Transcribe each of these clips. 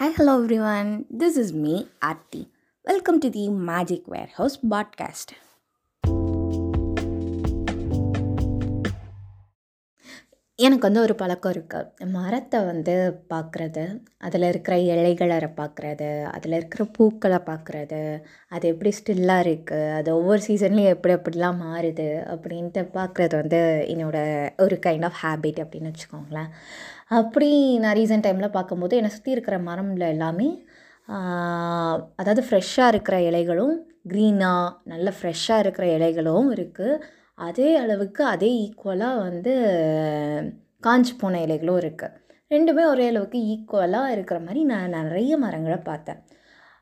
Hi, hello everyone. This is me, Aarti. Welcome to the Magic Warehouse podcast. எனக்கு வந்து ஒரு பழக்கம் இருக்குது மரத்தை வந்து பார்க்குறது அதில் இருக்கிற இலைகளை பார்க்குறது அதில் இருக்கிற பூக்களை பார்க்குறது அது எப்படி ஸ்டில்லாக இருக்குது அது ஒவ்வொரு சீசன்லேயும் எப்படி எப்படிலாம் மாறுது அப்படின்ட்டு பார்க்குறது வந்து என்னோடய ஒரு கைண்ட் ஆஃப் ஹேபிட் அப்படின்னு வச்சுக்கோங்களேன். அப்படி நான் ரீசன்ட் டைமில் பார்க்கும்போது என்னை சுற்றி இருக்கிற மரம்ல எல்லாமே அதாவது ஃப்ரெஷ்ஷாக இருக்கிற இலைகளும் க்ரீனாக நல்ல ஃப்ரெஷ்ஷாக இருக்கிற இலைகளும் இருக்குது அதே அளவுக்கு அதே ஈக்குவலாக வந்து காஞ்சு போன இலைகளும் இருக்குது ரெண்டுமே ஒரே அளவுக்கு ஈக்குவலாக இருக்கிற மாதிரி நான் நிறைய மரங்களை பார்த்தேன்.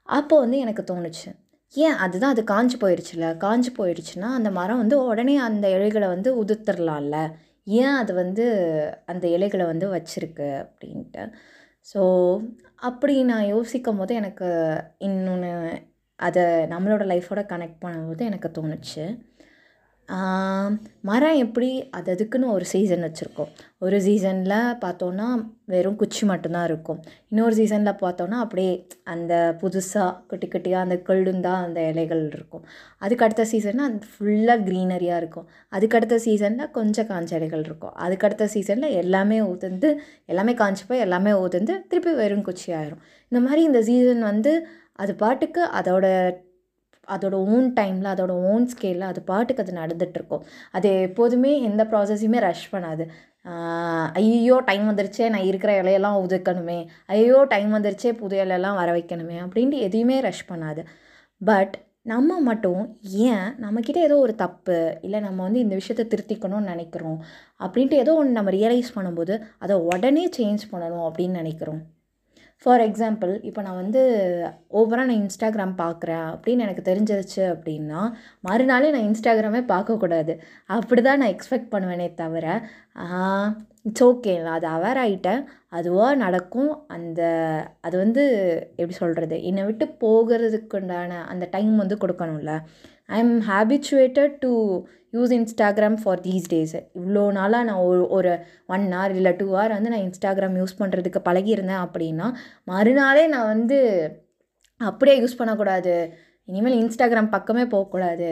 அப்போ வந்து எனக்கு தோணுச்சு ஏன் அதுதான் அது காஞ்சி போயிடுச்சுல? காஞ்சி போயிடுச்சுன்னா அந்த மரம் வந்து உடனே அந்த இலைகளை வந்து உதிர்த்துடலாம்ல? ஏன் அது வந்து அந்த இலைகளை வந்து வச்சுருக்கு அப்படின்ட்டு. ஸோ அப்படி நான் யோசிக்கும் போது எனக்கு இன்னொன்று அதை நம்மளோட லைஃபோட கனெக்ட் பண்ணும்போது எனக்கு தோணுச்சு. மரம் எப்படி அது அதுக்குன்னு ஒரு சீசன் வச்சுருக்கோம். ஒரு சீசனில் பார்த்தோன்னா வெறும் குச்சி மட்டும்தான் இருக்கும். இன்னொரு சீசனில் பார்த்தோன்னா அப்படியே அந்த புதுசாக குட்டி குட்டியாக அந்த கொழுந்தாக அந்த இலைகள் இருக்கும். அதுக்கு அடுத்த சீசனில் அந்த ஃபுல்லாக க்ரீனரியாக இருக்கும். அதுக்கடுத்த சீசனில் கொஞ்சம் காஞ்ச இலைகள் இருக்கும். அதுக்கடுத்த சீசனில் எல்லாமே ஊதுந்து எல்லாமே காஞ்சி போய் எல்லாமே ஊதுந்து திருப்பி வெறும் குச்சி ஆயிரும். இந்த மாதிரி இந்த சீசன் வந்து அது பாட்டுக்கு அதோட அதோட ஓன் டைமில் அதோட ஓன் ஸ்கேலில் அது பாட்டுக்கு அது நடந்துகிட்ருக்கும் அது எப்போதுமே எந்த ப்ராசஸையுமே ரஷ் பண்ணாது. ஐயோ டைம் வந்துருச்சே நான் இருக்கிற இலையெல்லாம் உதுக்கணுமே ஐயோ டைம் வந்துருச்சே புது இலையெல்லாம் வர வைக்கணுமே அப்படின்ட்டு எதையுமே ரஷ் பண்ணாது. பட் நம்ம மட்டும் ஏன் நம்மக்கிட்ட ஏதோ ஒரு தப்பு இல்லை நம்ம வந்து இந்த விஷயத்த திருத்திக்கணும்னு நினைக்கிறோம் அப்படின்ட்டு ஏதோ ஒன்று நம்ம ரியலைஸ் பண்ணும்போது அதை உடனே சேஞ்ச் பண்ணணும் அப்படின்னு நினைக்கிறோம். ஃபார் எக்ஸாம்பிள் இப்போ நான் வந்து ஓவராக நான் இன்ஸ்டாகிராம் பார்க்குறேன் அப்படின்னு எனக்கு தெரிஞ்சிருச்சு அப்படின்னா மறுநாளே நான் இன்ஸ்டாகிராமே பார்க்கக்கூடாது. அப்படி தான் நான் எக்ஸ்பெக்ட் பண்ணுவேனே தவிர இட்ஸ் ஓகே நான் அது அவேர் ஆகிட்டேன் அதுவாக நடக்கும். அந்த அது வந்து எப்படி சொல்கிறது என்னை விட்டு போகிறதுக்குண்டான அந்த டைம் வந்து கொடுக்கணும்ல. I am habituated to use Instagram for these days இவ்வளோ நாளாக நான் ஒரு ஒரு ஒன் ஹவர் இல்லை டூ ஹவர் வந்து நான் இன்ஸ்டாகிராம் யூஸ் பண்ணுறதுக்கு பழகியிருந்தேன் அப்படின்னா மறுநாளே நான் வந்து அப்படியே யூஸ் பண்ணக்கூடாது. இனிமேல் இன்ஸ்டாகிராம் பக்கமே போகக்கூடாது.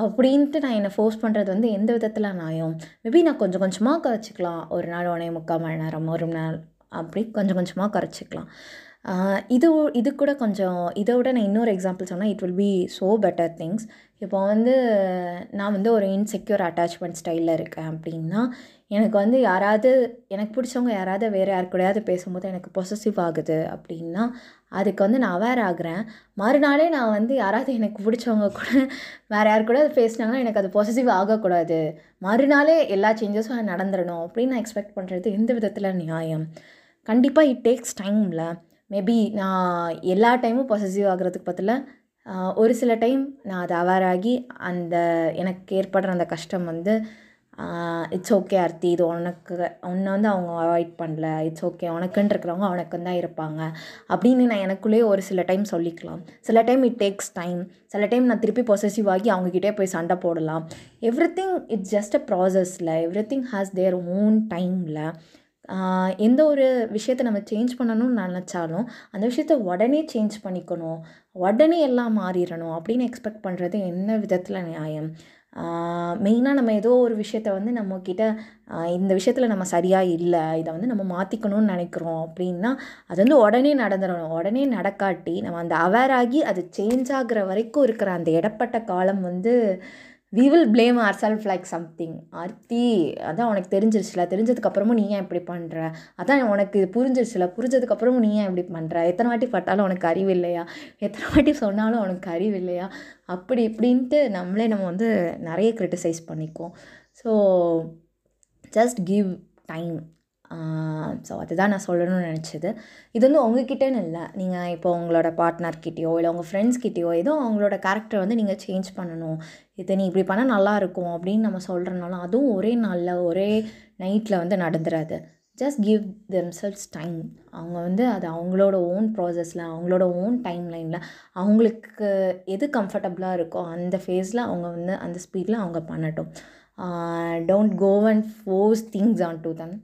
அப்படின்ட்டு நான் என்னை ஃபோர்ஸ் பண்ணுறது வந்து எந்த விதத்தில் நியாயம் மேபி நான் கொஞ்சம் கொஞ்சமாக குறைச்சிக்கலாம் ஒரு நாள் ஒன்றே முக்கால் மணி நேரம் ஒரு நாள் அப்படி கொஞ்சம் கொஞ்சமாக குறைச்சிக்கலாம் இது இது கூட கொஞ்சம் இதை விட நான் இன்னொரு எக்ஸாம்பிள் சொன்னால் it will be so better things இப்போ வந்து நான் வந்து ஒரு இன்செக்யூர் அட்டாச்மெண்ட் ஸ்டைலில் இருக்கேன் அப்படின்னா எனக்கு வந்து யாராவது எனக்கு பிடிச்சவங்க யாராவது வேறு யார் கூடயாவது பேசும்போது எனக்கு பொசசிவ் ஆகுது அப்படின்னா அதுக்கு வந்து நான் அவேர் ஆகுறேன். மறுநாளே நான் வந்து யாராவது எனக்கு பிடிச்சவங்க கூட வேறு யார் கூட பேசினாங்கன்னா எனக்கு அது பொசசிவ் ஆகக்கூடாது. மறுநாளே எல்லா சேஞ்சஸும் நடந்துடணும் அப்படின்னு நான் எக்ஸ்பெக்ட் பண்ணுறது எந்த விதத்தில் நியாயம்? கண்டிப்பாக இட் டேக்ஸ் டைமில் மேபி நான் எல்லா டைமும் பொசசிவ் ஆகிறதுக்கு பதில் ஒரு சில டைம் நான் அதை அவேர் ஆகி அந்த எனக்கு ஏற்படுற அந்த கஷ்டம் வந்து இட்ஸ் ஓகே அர்த்தி இது உனக்கு உன்னை வந்து அவங்க அவாய்ட் பண்ணல இட்ஸ் ஓகே உனக்குன்னு இருக்கிறவங்க உனக்கு தான் இருப்பாங்க. அப்படின்னு நான் எனக்குள்ளேயே ஒரு சில டைம் சொல்லிக்கலாம். சில டைம் இட் டேக்ஸ் டைம் சில டைம் நான் திருப்பி பொசசிவ் ஆகி அவங்கக்கிட்டே போய் சண்டை போடலாம். Everything it's just a ப்ராசஸில் everything has their own டைமில் எந்த ஒரு விஷயத்தை நம்ம சேஞ்ச் பண்ணணும்னு நினச்சாலும் அந்த விஷயத்த உடனே சேஞ்ச் பண்ணிக்கணும். உடனே எல்லாம் மாறிடணும் அப்படின்னு எக்ஸ்பெக்ட் பண்ணுறது என்ன விதத்தில் நியாயம்? மெயினாக நம்ம ஏதோ ஒரு விஷயத்த வந்து நம்மக்கிட்ட இந்த விஷயத்தில் நம்ம சரியாக இல்லை இதை வந்து நம்ம மாற்றிக்கணும்னு நினைக்கிறோம் அப்படின்னா அது வந்து உடனே நடந்துடணும். உடனே நடக்காட்டி நம்ம அந்த அவேர் ஆகி அது சேஞ்ச் ஆகிற வரைக்கும் இருக்கிற அந்த இடப்பட்ட காலம் வந்து we will blame our self like something Aarthi அதான் உனக்கு தெரிஞ்சிருச்சுல. தெரிஞ்சதுக்கப்புறமும் நீ ஏன் இப்படி பண்ணுற அதான் உனக்கு புரிஞ்சிருச்சுல. புரிஞ்சதுக்கப்புறமும் நீ ஏன் இப்படி பண்ணுற எத்தனை வாட்டி பட்டாலும் உனக்கு அறிவு இல்லையா எத்தனை வாட்டி சொன்னாலும் உனக்கு அறிவு இல்லையா அப்படி இப்படின்ட்டு நம்மளே நம்ம வந்து நிறைய க்ரிட்டிசைஸ் பண்ணிக்குவோம். So just give time so அதுதான் நான் சொல்லணும்னு நினச்சது. இது வந்து உங்ககிட்டன்னு இல்லை. நீங்கள் இப்போ உங்களோட பார்ட்னர்கிட்டயோ இல்லை உங்கள் ஃப்ரெண்ட்ஸ்கிட்டயோ ஏதோ அவங்களோட கேரக்டர் வந்து நீங்கள் சேஞ்ச் பண்ணணும். இதை நீ இப்படி பண்ணால் நல்லாயிருக்கும் அப்படின்னு நம்ம சொல்கிறனாலும் அதுவும் ஒரே நாளில் ஒரே நைட்டில் வந்து நடந்துடாது just give themselves time அவங்க வந்து அது அவங்களோட ஓன் ப்ராசஸில் அவங்களோட ஓன் டைம் லைனில் அவங்களுக்கு எது கம்ஃபர்டபுளாக இருக்கோ அந்த ஃபேஸில் அவங்க வந்து அந்த ஸ்பீடில் அவங்க பண்ணட்டும். Don't go and force things on to them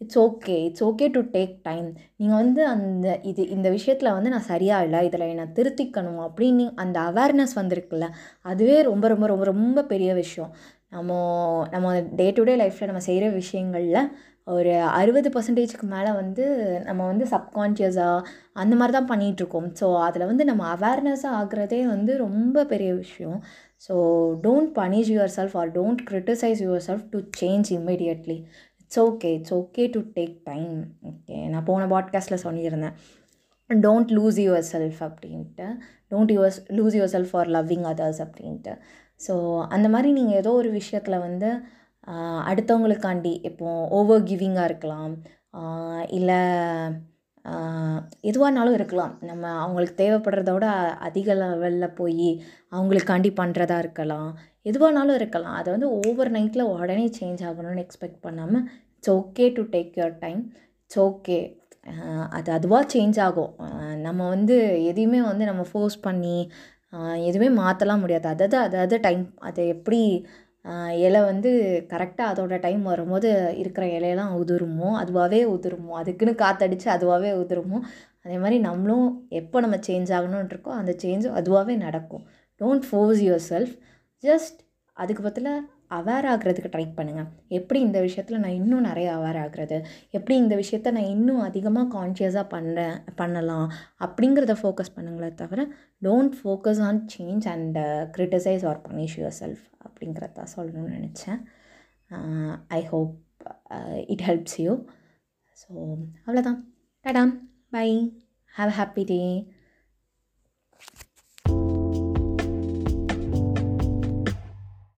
it's okay it's okay to take time நீங்கள் வந்து அந்த இது இந்த விஷயத்தில் வந்து நான் சரியாக இல்லை. இதில் என்னை திருத்திக்கணும் அப்படின்னு அந்த அவேர்னஸ் வந்திருக்குல்ல அதுவே ரொம்ப ரொம்ப ரொம்ப ரொம்ப பெரிய விஷயம். நம்ம நம்ம டே டு டே லைஃப்பில் நம்ம செய்கிற விஷயங்களில் ஒரு அறுபது பர்சன்டேஜ்க்கு மேலே வந்து நம்ம வந்து சப்கான்ஷியஸாக அந்த மாதிரி தான் பண்ணிகிட்ருக்கோம் ஸோ அதில் வந்து நம்ம அவேர்னஸாக ஆகுறதே வந்து ரொம்ப பெரிய விஷயம். So don't punish yourself or don't criticise yourself to change immediately it's okay it's okay to take time okay நான் போன பாட்காஸ்ட்டில் சொல்லியிருந்தேன். டோன்ட் லூஸ் யுவர் செல்ஃப் அப்படின்ட்டு. Don't your lose yourself for loving others அப்படின்ட்டு. ஸோ அந்த மாதிரி நீங்கள் ஏதோ ஒரு விஷயத்தில் வந்து அடுத்தவங்களுக்காண்டி இப்போது ஓவர் கிவிங்காக இருக்கலாம். இல்லை எதுவானாலும் இருக்கலாம். நம்ம அவங்களுக்கு தேவைப்படுறத விட அதிக லெவலில் போய் அவங்களுக்காண்டி பண்ணுறதா இருக்கலாம். எதுவானாலும் இருக்கலாம். அதை வந்து ஓவர் நைட்டில் உடனே சேஞ்ச் ஆகணும்னு எக்ஸ்பெக்ட் பண்ணாமல் it's okay to take your time it's okay அது அதுவாக சேஞ்ச் ஆகும். நம்ம வந்து எதையுமே வந்து நம்ம ஃபோர்ஸ் பண்ணி எதுவுமே மாற்றலாம் முடியாது. அதாவது அதாவது டைம் அதை எப்படி இலை வந்து கரெக்டாக அதோட டைம் வரும்போது இருக்கிற இலையெல்லாம் உதிருமோ அதுவாகவே உதிருமோ. அதுக்குன்னு காற்றடிச்சு அதுவாகவே உதிருமோ. அதே மாதிரி நம்மளும் எப்போ நம்ம சேஞ்ச் ஆகணும்னு இருக்கோ அந்த சேஞ்சும் அதுவாகவே நடக்கும். Don't force yourself just அதுக்கு பதிலாக அவேர் ஆகிறதுக்கு ட்ரை பண்ணுங்கள் எப்படி இந்த விஷயத்தில் நான் இன்னும் நிறைய அவேர் ஆகிறது எப்படி இந்த விஷயத்த நான் இன்னும் அதிகமாக கான்ஷியஸாக பண்ணுறேன் பண்ணலாம்? அப்படிங்கிறத ஃபோக்கஸ் பண்ணுங்களே தவிர don't focus on change and criticize or punish yourself அப்படிங்கிறத சொல்லணும்னு நினச்சேன். I hope it helps you so அவ்வளோதான் டடாம் பை ஹாவ் ஹாப்பி டே